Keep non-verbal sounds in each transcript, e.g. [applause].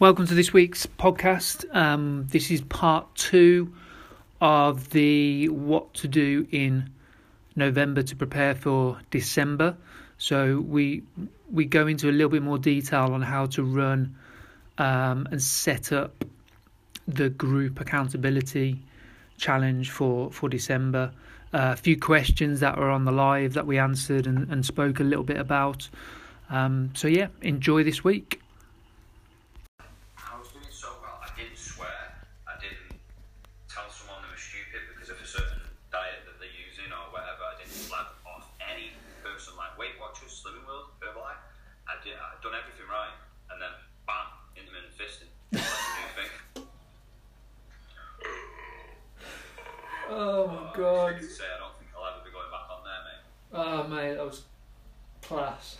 Welcome to this week's podcast. Um, this is part two of the what to do in November to prepare for December. So we we go into a little bit more detail on how to run um, and set up the group accountability challenge for for December. Uh, a few questions that were on the live that we answered and, and spoke a little bit about. Um, so yeah, enjoy this week. I was doing so well. I didn't swear. I didn't tell someone they were stupid because of a certain diet that they're using or whatever. I didn't slag off any person like Weight Watchers, Slimming World, Herbalife. I did. I'd done everything right, and then bam, intermittent fisting. That's a new thing. Oh my Oh, god. say, I don't think I'll ever be going back on there, mate. Oh mate, that was class.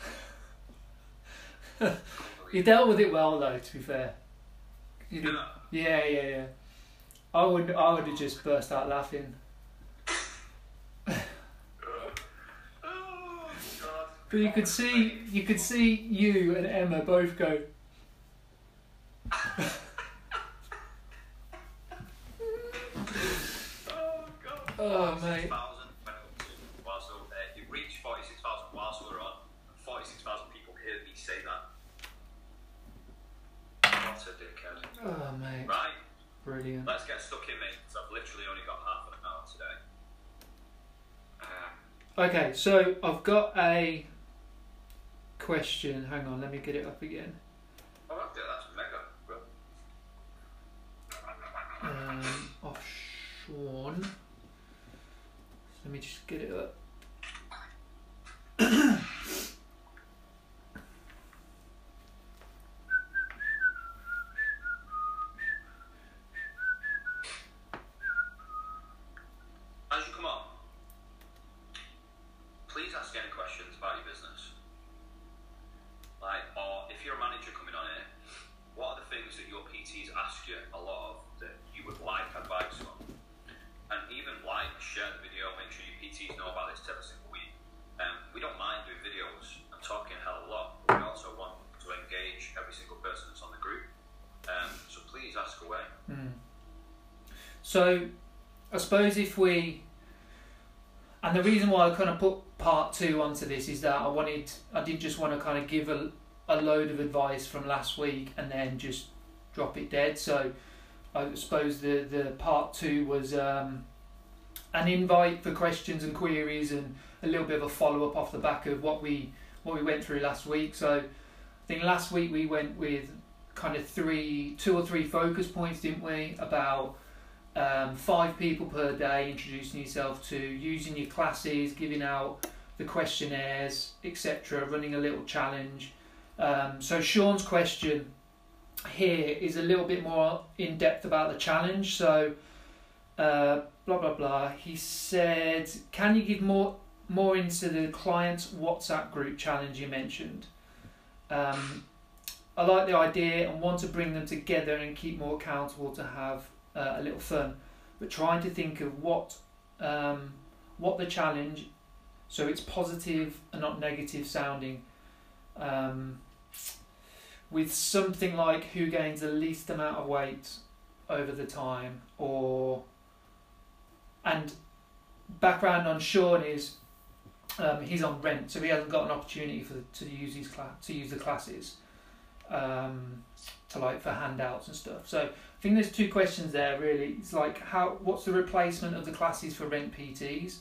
[laughs] you dealt with it well though, to be fair. You did. Yeah. Yeah, yeah, yeah. I would, I would have just burst out laughing. [laughs] Oh But you could see, you could see you and Emma both go. Oh God. Oh, mate. 46,000 went whilst we there. It reached 46,000 whilst we were on. and 46,000 people heard me say that. What a dickhead. Oh mate, Right, brilliant. let's get stuck in, mate. 'cause I've literally only got half an hour today. Um, Okay, so I've got a question. Hang on, let me get it up again. oh, that's, that's mega. bro. um, off Sean. Let me just get it up. As you come on, please ask any questions about your business. Like, or if you're a manager coming on here, what are the things that your PTs ask you a lot of that you would like advice on? And even like, share the video, make sure your PTs know about this every single week. Um, we don't mind doing videos and talking a hell of a lot, but we also want to engage every single person that's on the group. Um, so please ask away. Hmm. So, I suppose if we, and the reason why I kind of put part two onto this is that I wanted, I did just want to kind of give a, a load of advice from last week and then just drop it dead. So, I suppose the the part two was um, an invite for questions and queries and a little bit of a follow up off the back of what we what we went through last week. So, I think last week we went with kind of three, two or three focus points, didn't we? About um, five people per day introducing yourself to, using your classes, giving out the questionnaires, etc., running a little challenge. Um, so Sean's question here is a little bit more in depth about the challenge. So uh, blah blah blah. He said, "Can you give more more into the client's WhatsApp group challenge you mentioned?" Um, I like the idea and want to bring them together and keep more accountable to have uh, a little fun, but trying to think of what um, what the challenge, so it's positive and not negative sounding. Um, with something like who gains the least amount of weight over the time, or and background on Sean is um, he's on rent, so he hasn't got an opportunity for to use his class to use the classes um, to like for handouts and stuff. So think there's two questions there really. It's like how what's the replacement of the classes for rent PTs,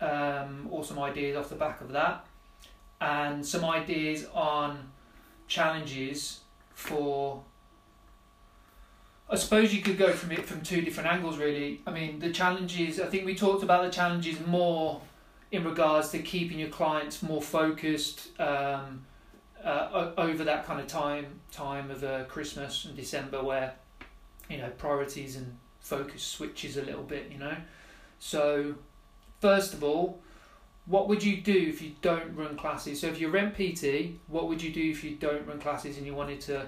um, or some ideas off the back of that, and some ideas on challenges for. I suppose you could go from it from two different angles really. I mean the challenges. I think we talked about the challenges more in regards to keeping your clients more focused. Um, uh, over that kind of time time of uh, Christmas and December where you know priorities and focus switches a little bit you know so first of all what would you do if you don't run classes so if you're rent PT what would you do if you don't run classes and you wanted to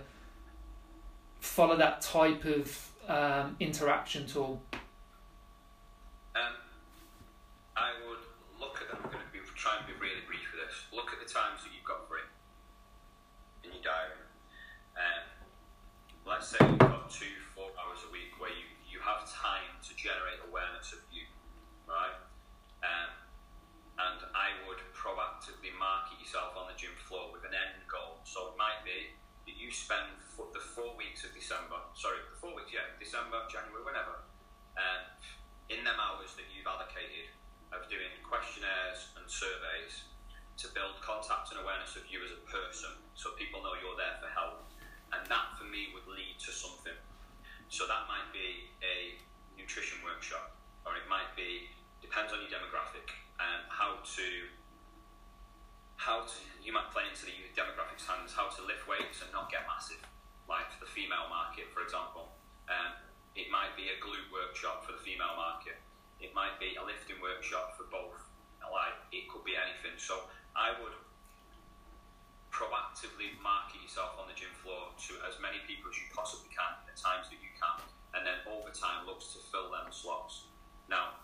follow that type of um, interaction tool Um, I would look at. I'm going to be try and be really brief with this. Look at the times that you've got free in your diary. Um, generate awareness of you, right? Um, and I would proactively market yourself on the gym floor with an end goal. So it might be that you spend the four weeks of December, sorry, the four weeks, yeah, December, January, whenever, um, in them hours that you've allocated of doing questionnaires and surveys to build contact and awareness of you as a person so people know you're there for help. And that for me would lead to something. So that might be a nutrition workshop, or it might be, depends on your demographic, and how to how to you might play into the demographics hands how to lift weights and not get massive like for the female market for example. Um, it might be a glute workshop for the female market. It might be a lifting workshop for both. Like it could be anything. So i would proactively market yourself on the gym floor to as many people as you possibly can at times that you can and then over time looks to fill them slots now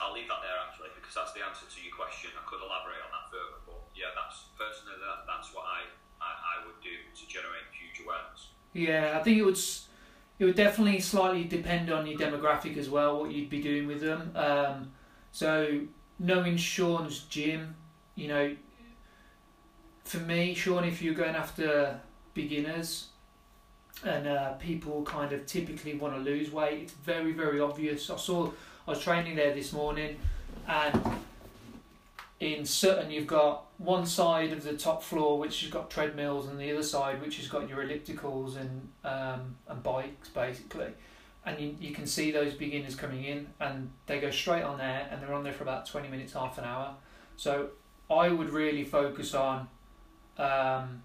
I'll leave that there actually because that's the answer to your question. I could elaborate on that further, but yeah, that's personally that, that's what I, I, I would do to generate huge awareness. Yeah, I think it would it would definitely slightly depend on your demographic as well, what you'd be doing with them. Um, so knowing Sean's gym, you know, for me, Sean, if you're going after beginners and uh, people kind of typically want to lose weight, it's very very obvious. I saw I was training there this morning, and in Sutton you've got one side of the top floor which has got treadmills, and the other side which has got your ellipticals and um, and bikes basically. And you, you can see those beginners coming in, and they go straight on there, and they're on there for about twenty minutes, half an hour. So I would really focus on um,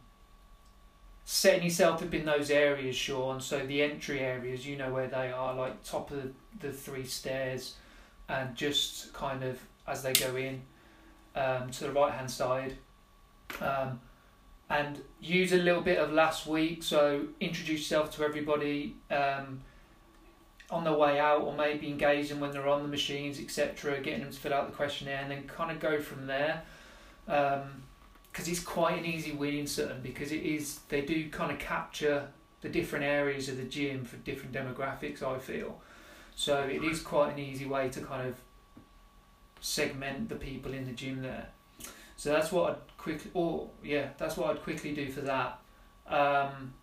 setting yourself up in those areas, Sean. So the entry areas, you know where they are, like top of the, three stairs, and just kind of as they go in um, to the right hand side. Um, and use a little bit of last week, so introduce yourself to everybody um, on their way out, or maybe engage them when they're on the machines, etc. Getting them to fill out the questionnaire, and then kind of go from there. Um, because it's quite an easy win in Sutton because it is they do kind of capture the different areas of the gym for different demographics. I feel so it is quite an easy way to kind of segment the people in the gym there. So that's what I'd quickly, or yeah, that's what I'd quickly do for that. Um,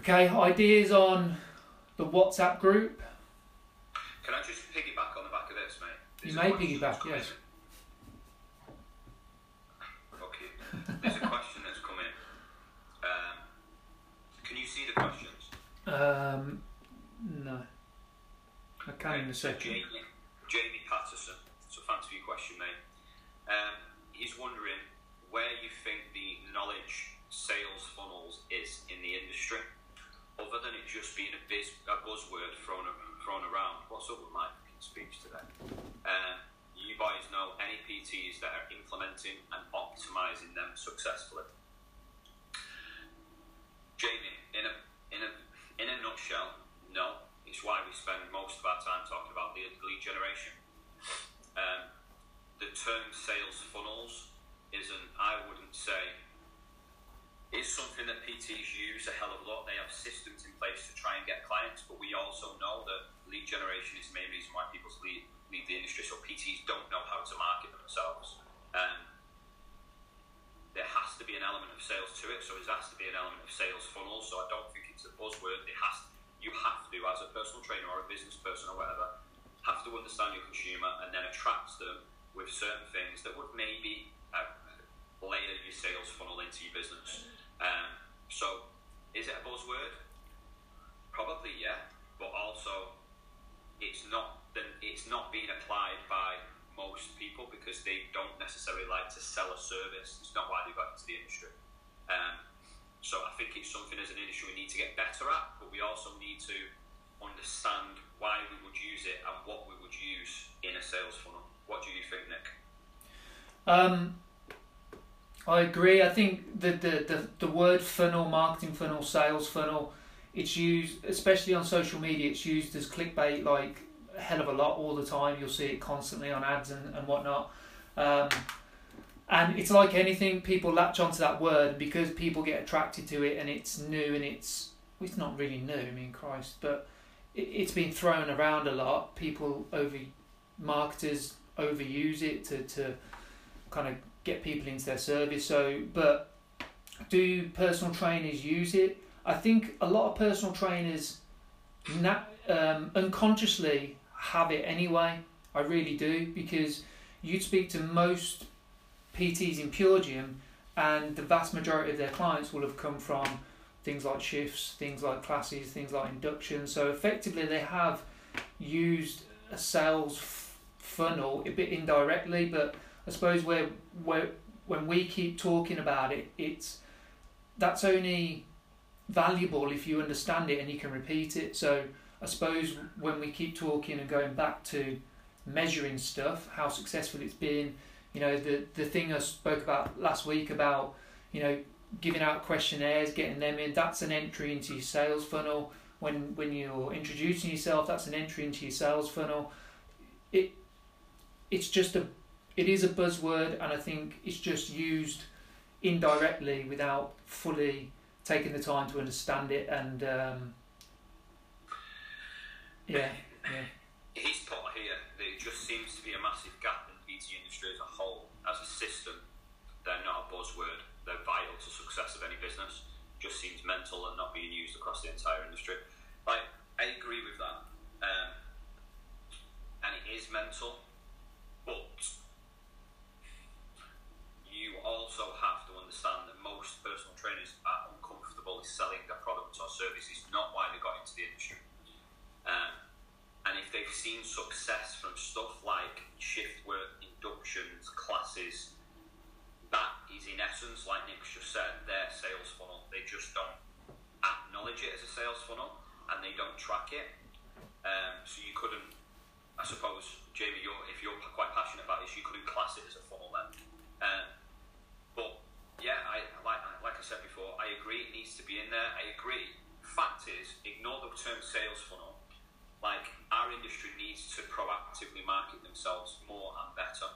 okay, ideas on the WhatsApp group. Can I just piggyback on the back of this, mate? There's you may piggyback, yes. There's a question that's come in. Um, can you see the questions? Um, no. I can in a second. Jamie, Jamie Patterson. So thanks for your question, mate. Um, he's wondering where you think the knowledge sales funnels is in the industry, other than it just being a, biz, a buzzword thrown thrown around. What's up with my speech today? Um, you guys know any PTs that are implementing and optimizing them successfully. Jamie, in a in a in a nutshell, no. It's why we spend most of our time talking about lead, lead generation. Um, the term sales funnels isn't, I wouldn't say, is PTs use a hell of a lot. They have systems in place to try and get clients, but we also know that lead generation is the main reason why people lead lead the industry, so PTs don't know how to market themselves. Um, there has to be an element of sales to it, so there has to be an element of sales funnel. So I don't think it's a buzzword. It has, you have to, as a personal trainer or a business person or whatever, have to understand your consumer and then attract them with certain things that would maybe uh, layer your sales funnel into your business. Um, so, is it a buzzword? Probably, yeah, but also it's not it's not being applied by most people because they don't necessarily like to sell a service. It's not why they got into the industry. Um, so I think it's something as an industry we need to get better at, but we also need to understand why we would use it and what we would use in a sales funnel. What do you think, Nick? Um, I agree. I think the, the, the, the word funnel, marketing funnel, sales funnel, it's used, especially on social media, it's used as clickbait like a hell of a lot all the time. You'll see it constantly on ads and, and whatnot. Um, and it's like anything, people latch onto that word because people get attracted to it and it's new and it's it's not really new. I mean, Christ, but it, it's been thrown around a lot. People over marketers overuse it to to kind of get people into their service. So, but do personal trainers use it? I think a lot of personal trainers na- um, unconsciously have it anyway. I really do because you'd speak to most PTs in Pure Gym, and the vast majority of their clients will have come from things like shifts, things like classes, things like induction. So effectively, they have used a sales f- funnel a bit indirectly, but I suppose where where when we keep talking about it, it's that's only valuable if you understand it and you can repeat it. So I suppose when we keep talking and going back to measuring stuff, how successful it's been, you know, the the thing I spoke about last week about, you know, giving out questionnaires, getting them in, that's an entry into your sales funnel. When when you're introducing yourself, that's an entry into your sales funnel. It it's just a it is a buzzword and I think it's just used indirectly without fully taking the time to understand it and um, yeah, yeah. He's put here that it just seems to be a massive gap in the PT industry as a whole. As a system, they're not a buzzword. They're vital to success of any business. Just seems mental and not being used across the entire industry. Like I agree with that, um, and it is mental, but you also have to understand that most personal trainers are uncomfortable with selling their product or service. It's not why they got into the industry. Um, and if they've seen success from stuff like shift work, inductions, classes, that is in essence, like Nick's just said, their sales funnel. They just don't acknowledge it as a sales funnel and they don't track it. Um, so you couldn't, I suppose, Jamie, you're, if you're quite passionate about this, you couldn't class it as a funnel then. Um, but yeah, I like like I said before, I agree it needs to be in there. I agree. Fact is, ignore the term sales funnel. Like our industry needs to proactively market themselves more and better.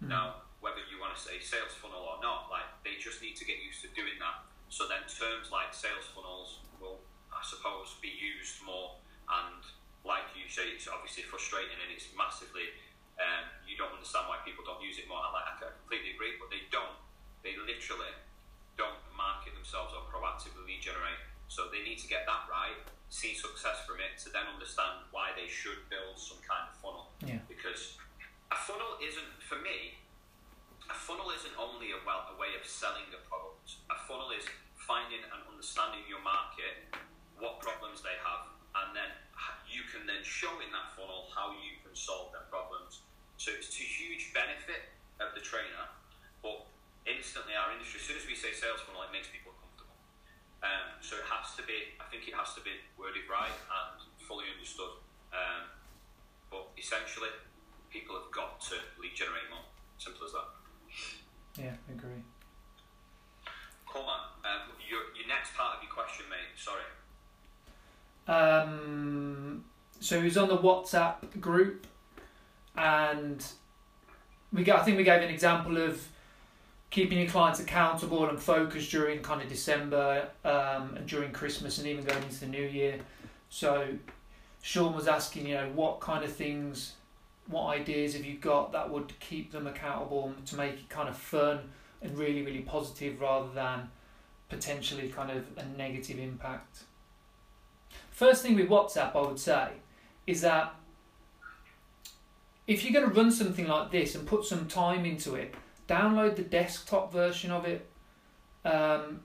Mm. Now, whether you want to say sales funnel or not, like they just need to get used to doing that. So then terms like sales funnels will, I suppose, be used more. And like you say, it's obviously frustrating and it's massively. Um, you don't understand why people don't use it more. And like, I completely agree, but they don't. They literally don't market themselves or proactively lead generate. So they need to get that right, see success from it, to then understand why they should build some kind of funnel. Yeah. Because a funnel isn't, for me, a funnel isn't only a, well, a way of selling a product. A funnel is finding and understanding your market, what problems they have, and then you can then show in that funnel how you can solve their problems. So it's to huge benefit of the trainer, but instantly our industry, as soon as we say sales funnel, it makes people comfortable. Um, so it has to be, I think it has to be worded right and fully understood. Um, but essentially, people have got to lead generate more. Simple as that. Yeah, I agree. Cool, man. Um, your, your next part of your question, mate. Sorry. Um, so he was on the WhatsApp group, and we got, I think we gave an example of keeping your clients accountable and focused during kind of December um, and during Christmas and even going into the new year. So Sean was asking, you know, what kind of things, what ideas have you got that would keep them accountable to make it kind of fun and really, really positive rather than potentially kind of a negative impact? First thing with WhatsApp, I would say, is that if you're going to run something like this and put some time into it, download the desktop version of it. Um,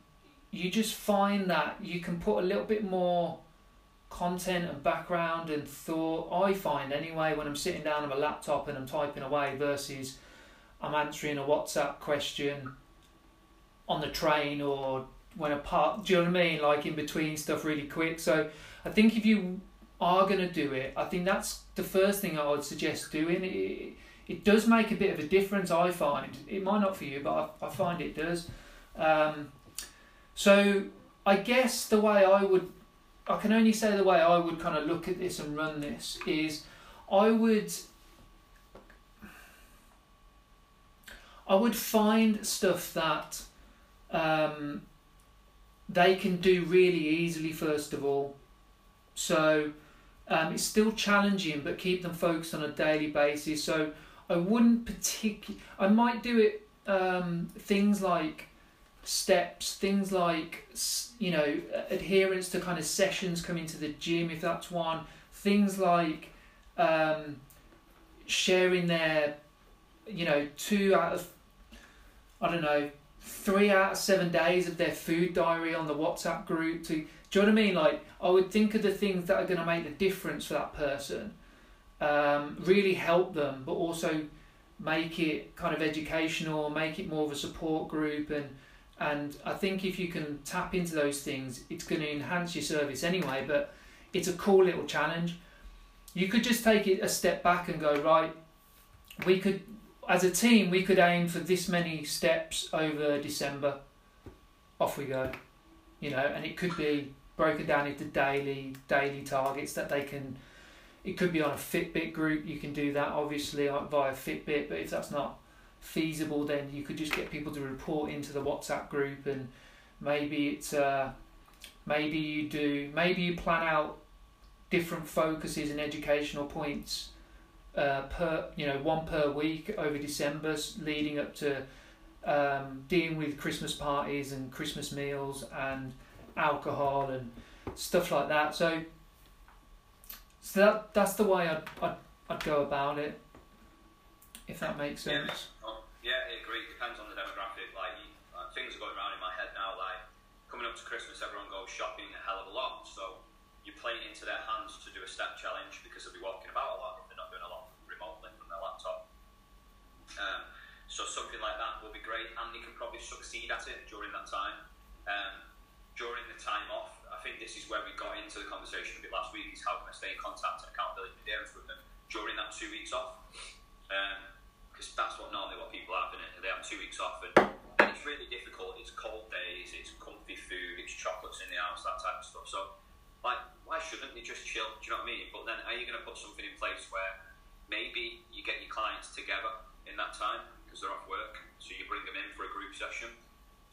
you just find that you can put a little bit more content and background and thought. I find anyway when I'm sitting down on my laptop and I'm typing away versus I'm answering a WhatsApp question on the train or when I park. Do you know what I mean? Like in between stuff really quick. So I think if you are going to do it, I think that's the first thing I would suggest doing. It, it does make a bit of a difference, I find. It might not for you, but I, I find it does. Um, so I guess the way I would, I can only say the way I would kind of look at this and run this is I would. I would find stuff that um, they can do really easily, first of all. So um, it's still challenging, but keep them focused on a daily basis. So I wouldn't particularly. I might do it um, things like steps, things like you know adherence to kind of sessions coming to the gym if that's one. Things like um, sharing their, you know, two out of, I don't know, three out of seven days of their food diary on the WhatsApp group. To do you know what I mean? Like I would think of the things that are going to make the difference for that person, um, really help them, but also make it kind of educational, make it more of a support group and and I think if you can tap into those things, it's going to enhance your service anyway. But it's a cool little challenge. You could just take it a step back and go right. We could, as a team, we could aim for this many steps over December. Off we go, you know, and it could be broken down into daily daily targets that they can. It could be on a Fitbit group. You can do that obviously via Fitbit, but if that's not feasible, then you could just get people to report into the WhatsApp group, and maybe it's uh, maybe you do maybe you plan out different focuses and educational points uh, per you know one per week over December, leading up to um, dealing with Christmas parties and Christmas meals and alcohol and stuff like that. So, so that that's the way I'd, I'd, I'd go about it, if that makes sense. Yeah, I agree. It depends on the demographic. Like things are going around in my head now. Like coming up to Christmas, everyone goes shopping a hell of a lot. So you're playing into their hands to do a step challenge because they'll be walking about a lot if they're not doing a lot remotely from their laptop. Um, so something like that will be great, and they can probably succeed at it during that time. Um, time off, I think this is where we got into the conversation a bit last week. Is how can I stay in contact and accountability with them during that two weeks off? Um, because that's what normally what people have it. They have two weeks off, and, and it's really difficult. It's cold days, it's comfy food, it's chocolates in the house, that type of stuff. So, like, why shouldn't they just chill? Do you know what I mean? But then, are you going to put something in place where maybe you get your clients together in that time because they're off work, so you bring them in for a group session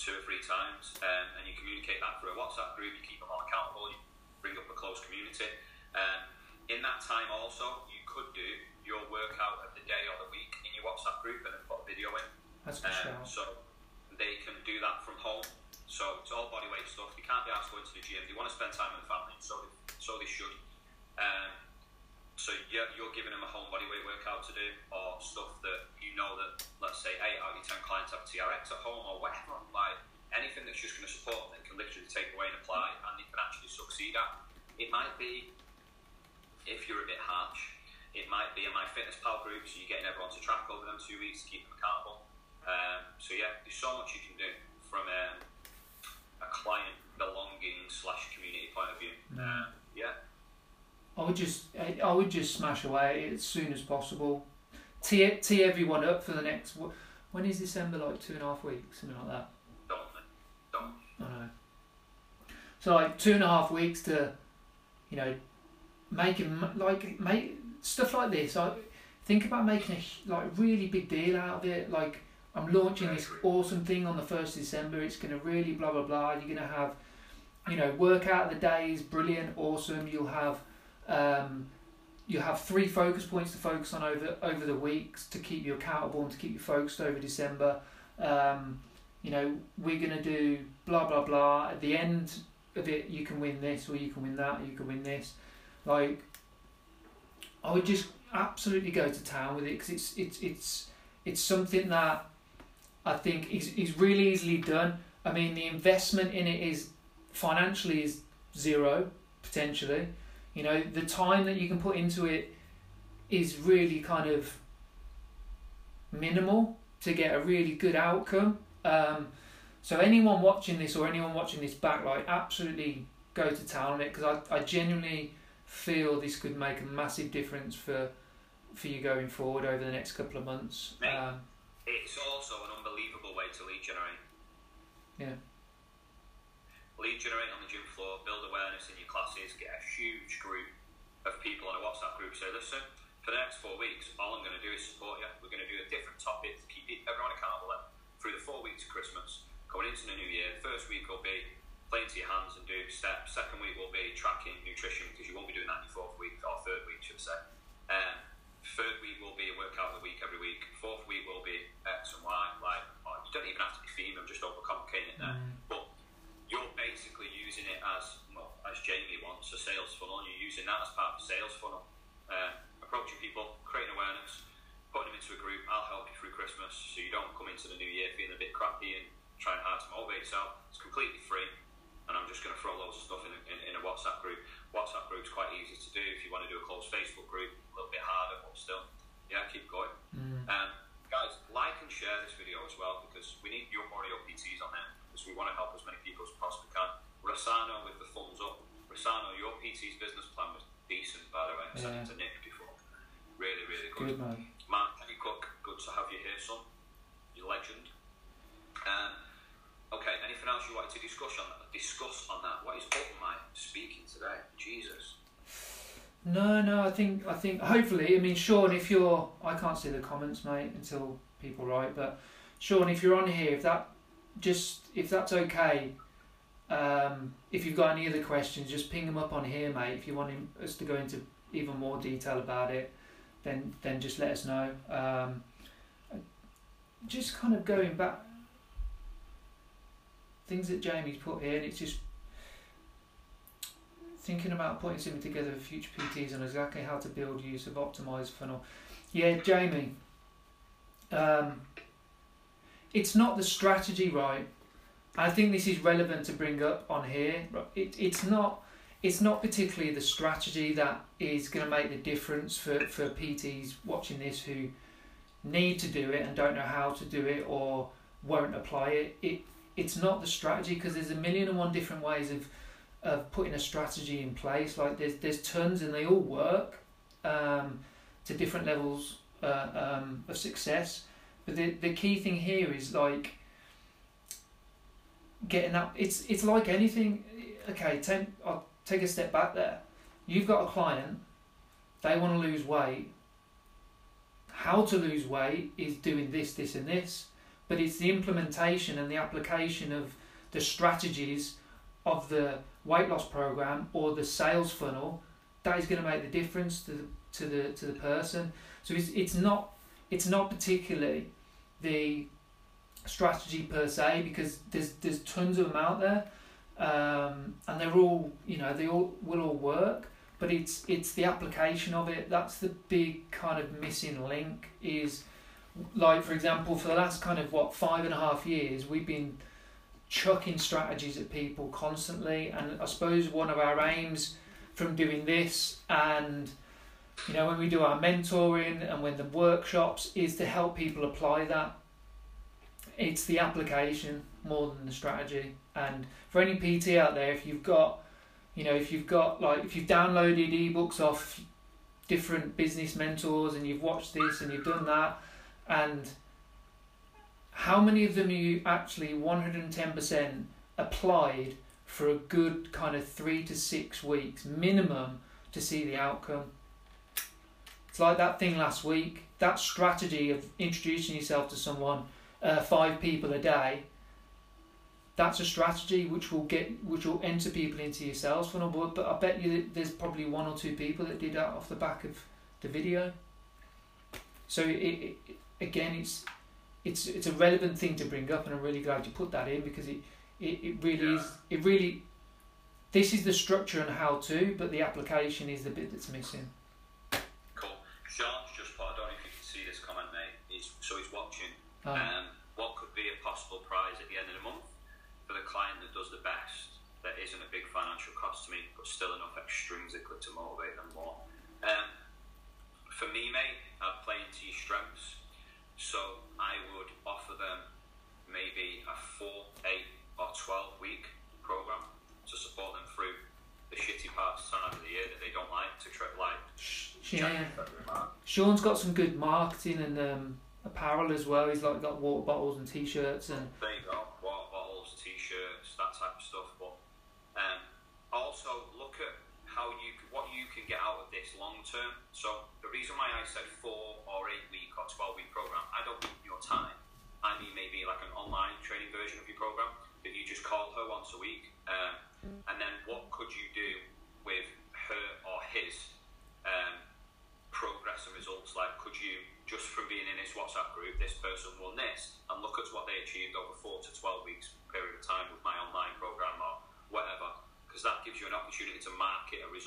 two or three times, um, and you communicate that through a WhatsApp group. You keep them all accountable. You bring up a close community. Um, in that time, also, you could do your workout of the day or the week in your WhatsApp group and then put a video in. That's for um, sure. So they can do that from home. So it's all body weight stuff. They can't be asked to go to the gym. They want to spend time with the family, so they, so they should. Um, so you're, you're giving them a home body weight workout to do, or stuff that you know that, let's say, hey, 10 clients have TRX at home or whatever, like anything that's just going to support them, can literally take away and apply and they can actually succeed at. It might be, if you're a bit harsh, it might be a MyFitnessPal group, so you're getting everyone to track over them two weeks to keep them accountable. Um, so yeah, there's so much you can do from um, a client belonging slash community point of view. Uh, yeah. I would just I would just smash away as soon as possible. Tee, tee everyone up for the next when is December? Like two and a half weeks, something like that. I know. So like two and a half weeks to, you know, make like make stuff like this. I think about making a like really big deal out of it. Like I'm launching this awesome thing on the first of December. It's gonna really blah blah blah. You're gonna have, you know, workout of the days, brilliant, awesome. You'll have, um, you have three focus points to focus on over over the weeks to keep you accountable and to keep you focused over December. Um, you know, we're gonna do blah blah blah. At the end of it, you can win this or you can win that. Or you can win this. Like I would just absolutely go to town with it because it's it's it's it's something that I think is is really easily done. I mean, the investment in it is financially is zero potentially. You know, the time that you can put into it is really kind of minimal to get a really good outcome. Um, so anyone watching this or anyone watching this back, like absolutely go to town on it because I, I genuinely feel this could make a massive difference for for you going forward over the next couple of months. Mate, um, it's also an unbelievable way to lead generate. Yeah. Lead generate on the gym floor, build awareness in your classes, get a huge group of people on a WhatsApp group. Say, listen, for the next four weeks, all I'm going to do is support you. We're going to do a different topic to keep everyone accountable through the four weeks of Christmas. Going into the new year, the first week will be play into your hands and do steps. Second week will be tracking nutrition because you won't be doing that in your fourth week or third week, should I say. Um, third week will be a workout of the week every week. Fourth week will be X and Y. Like oh, you don't even have to be female, just overcomplicating it there. a sales funnel and you're using that as part of the sales funnel. Uh, approaching people, creating awareness, putting them into a group. I'll help you through Christmas so you don't come into the new year feeling a bit crappy and trying hard to motivate yourself. It's completely free, and I'm just going to throw loads of stuff in a, in, in a WhatsApp group. WhatsApp group's quite easy to do. If you want to do a closed Facebook group, a little bit harder, but still, yeah, keep going. Mm. Um, guys, like and share this video as well because we need your audio PTs on there because we want to help as many people as possibly can. Rossano with the thumbs up. Rossano, your PT's business plan was decent, by the way. I sent Yeah. it to Nick before. Really, really good. Good man. Mark Pennycook, good to have you here, son. You legend. Um, okay, anything else you wanted to discuss on that? Discuss on that. What is up with my speaking today? Jesus. No, no, I think I think hopefully. I mean, Sean, if you're, I can't see the comments, mate, until people write. But Sean, if you're on here, if that just if that's okay, um, if you've got any other questions, just ping them up on here, mate. If you want us to go into even more detail about it, then then just let us know. Um, just kind of going back, things that Jamie's put here, and it's just thinking about putting something together for future PTs on exactly how to build use of optimized funnel. Yeah, Jamie. Um, it's not the strategy, right? I think this is relevant to bring up on here. It, it's not. It's not particularly the strategy that is going to make the difference for, for PTs watching this who need to do it and don't know how to do it or won't apply it. It it's not the strategy because there's a million and one different ways of of putting a strategy in place. Like there's there's tons and they all work um, to different levels uh, um, of success. But the the key thing here is like getting up. It's it's like anything. Okay, take, I'll take a step back there. You've got a client. They want to lose weight. How to lose weight is doing this, this, and this. But it's the implementation and the application of the strategies of the weight loss program or the sales funnel that is going to make the difference to the to the to the person. So it's it's not it's not particularly the strategy per se because there's there's tons of them out there, um, and they're all you know they all will all work. But it's it's the application of it that's the big kind of missing link. Is like for example for the last kind of what five and a half years we've been chucking strategies at people constantly. And I suppose one of our aims from doing this and you know when we do our mentoring and when the workshops is to help people apply that. It's the application more than the strategy. And for any PT out there if you've got you know if you've got like if you've downloaded ebooks off different business mentors and you've watched this and you've done that and how many of them you actually 110% applied for a good kind of three to six weeks minimum to see the outcome? It's like that thing last week that strategy of introducing yourself to someone uh, five people a day that's a strategy which will get which will enter people into your sales funnel but, I bet you there's probably one or two people that did that off the back of the video. So it, it, again it's it's it's a relevant thing to bring up and I'm really glad you put that in because it it, it really Yeah. is it really this is the structure and how to but the application is the bit that's missing Cool. Sean's just put, I don't know if you can see this comment, mate. He's, so he's watching. um, Um, what could be a possible prize at the end of the month for the client that does the best? That isn't a big financial cost to me, but still enough extrinsically to motivate them more. Um, for me, mate, I'd play into your strengths. So I would offer them maybe a four, eight, or twelve week program to support them through the shitty parts time of the year that they don't like to try like Yeah. Sean's got some good marketing and um, apparel as well. He's like got water bottles and t-shirts and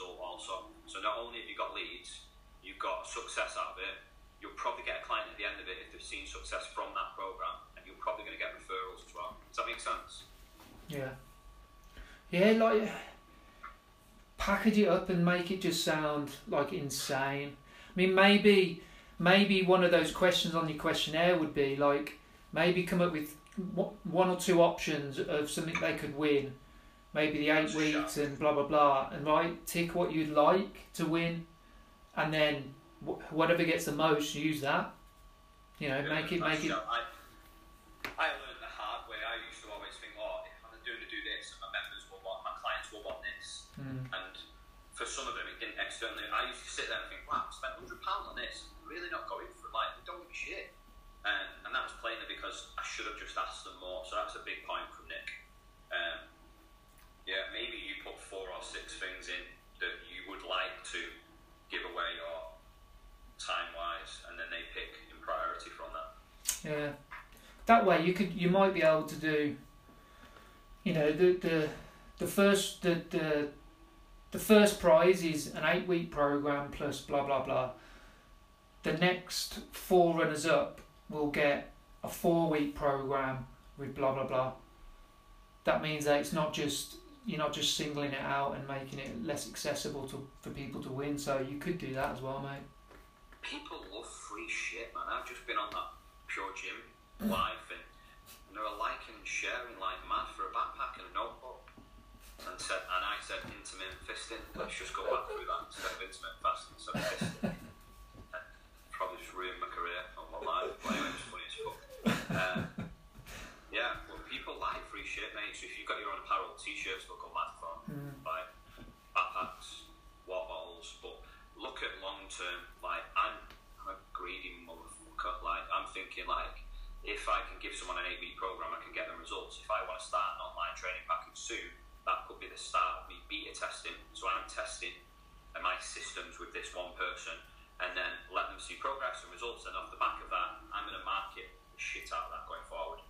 result also. So not only have you got leads, you've got success out of it. You'll probably get a client at the end of it if they've seen success from that program, and you're probably going to get referrals as well. Does that make sense? Yeah. Yeah, like package it up and make it just sound like insane. I mean, maybe maybe one of those questions on your questionnaire would be like maybe come up with one or two options of something they could win. Maybe the eight weeks and blah blah blah, and right tick what you'd like to win, and then whatever gets the most, use that. You know, make it make it. I, I learned the hard way. I used to always think, oh, if I'm doing to do this, my members will want, my clients will want this, mm. and for some of them, it didn't externally. I used to sit there and think, wow, I spent hundred pounds on this. I'm really not going for it. Like, they don't give a shit. And, and that was plainly because I should have just asked them more. So that's a big point from Nick. Um, yeah, maybe you put four or six things in that you would like to give away or time wise, and then they pick in priority from that. Yeah, that way you could you might be able to do. You know the the the first the the the first prize is an eight week program plus blah blah blah. The next four runners up will get a four week program with blah blah blah. That means that it's not just you're not just singling it out and making it less accessible to for people to win. So you could do that as well, mate people love free shit, man. I've just been on that Pure Gym live and, and they were liking and sharing like mad for a backpack and a notebook. And said, and I said intermittent fisting. Let's just go back through that instead of intermittent fasting, of fisting. Probably just ruined my career on my life. But anyway, it's funny as fuck. Um, yeah, well, people like free shit, mate. So if you've got your own apparel, t-shirts, they'll go mad for. Mm. Like backpacks, water bottles, but look at long term. Like I'm, I'm a greedy motherfucker. Like I'm thinking like if I can give someone an eight week program, I can get them results. If I want to start an online training package soon, that could be the start of me beta testing. So I'm testing my systems with this one person, and then let them see progress and results. And off the back of that, I'm going to market the shit out of that going forward.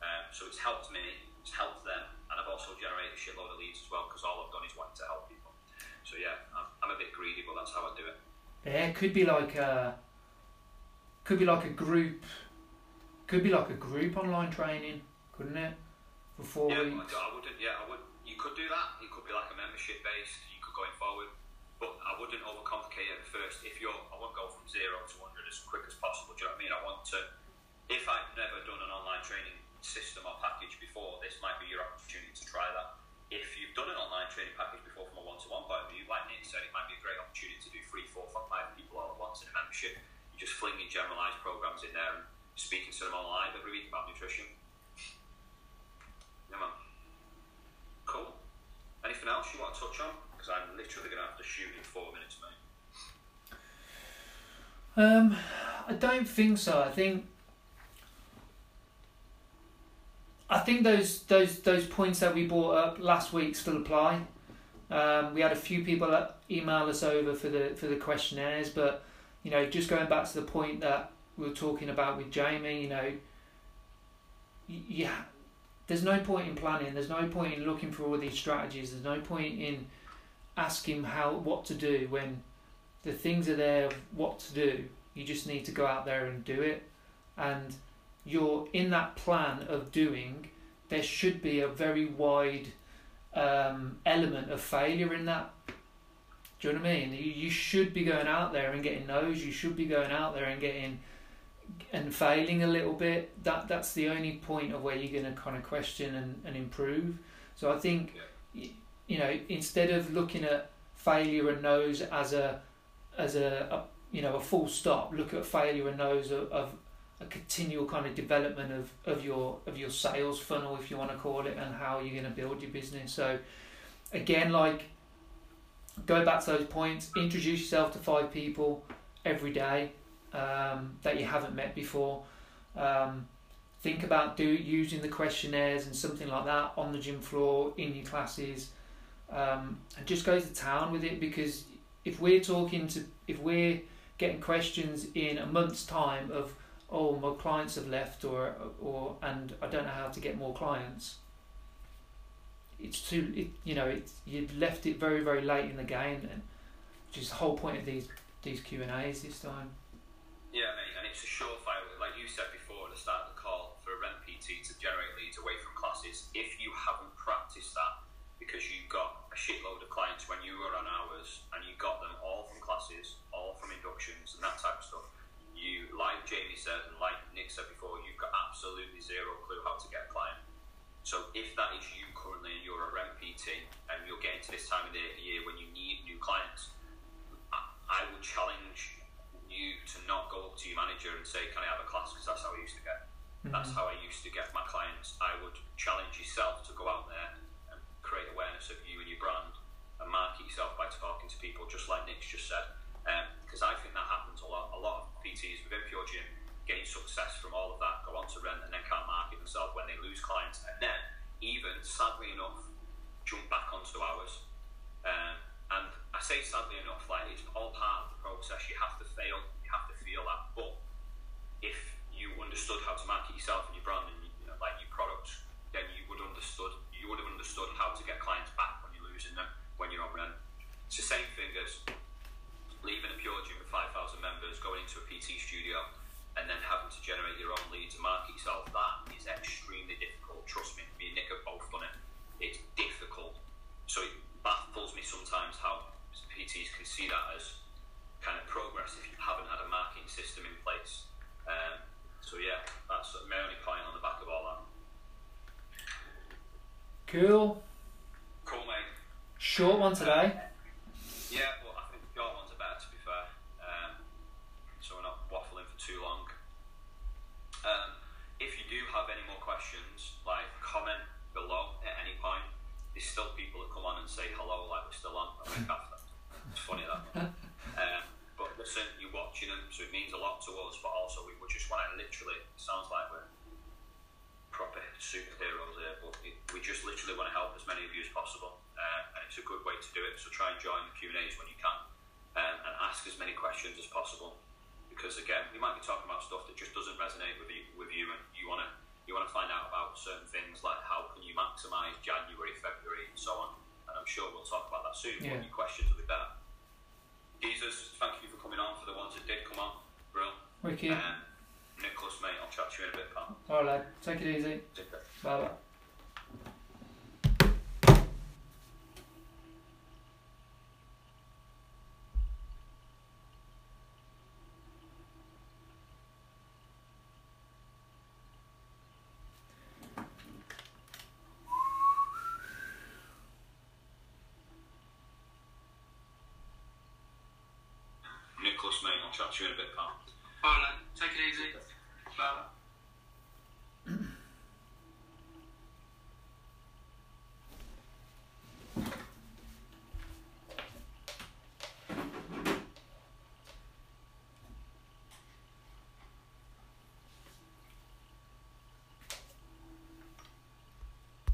Um, so it's helped me, it's helped them, and I've also generated a shitload of leads as well because all I've done is wanting to help people. So yeah, I'm, I'm a bit greedy, but that's how I do it. Yeah, it could be like a, could be like a group, could be like a group online training, couldn't it? For four yeah, weeks. I wouldn't. Yeah, I would. You could do that. It could be like a membership based. You could going forward, but I wouldn't overcomplicate it at first. If you're, I want to go from zero to hundred as quick as possible. Do you know what I mean? I want to. If I've never done an online training system or package before, this might be your opportunity to try that if you've done an online training package before from a one-to-one point of view, like Nick said, it might be a great opportunity to do three, four, five people all at once in a membership. You're just flinging generalised programs in there and speaking to them online every week about nutrition. Yeah, man. Cool. Anything else you want to touch on? Because I'm literally going to have to shoot in four minutes, mate. Um, I don't think so. I think I think those those those points that we brought up last week still apply. Um, we had a few people email us over for the for the questionnaires, but you know, just going back to the point that we were talking about with Jamie, you know, yeah, there's no point in planning. There's no point in looking for all these strategies. There's no point in asking how what to do when the things are there. What to do? You just need to go out there and do it, and you're in that plan of doing, there should be a very wide um, element of failure in that. Do you know what I mean? You, you should be going out there and getting no's. You should be going out there and getting and failing a little bit. That that's the only point of where you're going to kind of question and, and improve. So I think you know instead of looking at failure and no's as a as a, a you know a full stop, look at failure and no's of, of a continual kind of development of, of your of your sales funnel if you want to call it and how you're going to build your business. So again like go back to those points. Introduce yourself to five people every day um, that you haven't met before. Um, think about do using the questionnaires and something like that on the gym floor in your classes. Um, and just go to town with it because if we're talking to if we're getting questions in a month's time of oh my clients have left or or and I don't know how to get more clients it's too it, you know it's you've left it very very late in the game then, which is the whole point of these these Q and A's this time. Yeah, mate, and it's a surefire, like you said before at the start of the call, for a rent PT to generate leads away from classes. If you haven't practiced that because you've got a shitload of clients when you were on hours and you got them all from classes, all from inductions and that type of stuff, you, like Jamie said and like Nick said before, you've got absolutely zero clue how to get a client. So if that is you currently and you're a rent PT and you're getting to this time of the year when you need new clients, I, I would challenge you to not go up to your manager and say, "Can I have a class?" Because that's how I used to get. Mm-hmm. That's how I used to get my clients. I would challenge yourself to go out there and create awareness of you and your brand and market yourself by talking to people, just like Nick's just said. Um, because I think that happens a lot. A lot of PTs within Pure Gym getting success from all of that go on to rent and then can't market themselves when they lose clients, and then even sadly enough jump back onto hours. Um, and I say sadly enough, like it's all part of the process. You have to fail, you have to feel that. But if you understood how to market yourself and your brand and you know, like your products, then you would understood you would have understood how to get clients back when you're losing them when you're on rent. It's the same thing as leaving a pure gym with five thousand members, going into a PT studio, kanterij. Certain things like how can you maximise January, February, and so on. And I'm sure we'll talk about that soon. Yeah. But your questions will be better. Jesus, thank you for coming on. For the ones that did come on, bro. Wicked. Um, Nicholas, mate, I'll chat to you in a bit, pal. Alright. Take it easy. Bye bye. Nicholas, mate, I'll chat to you in a bit.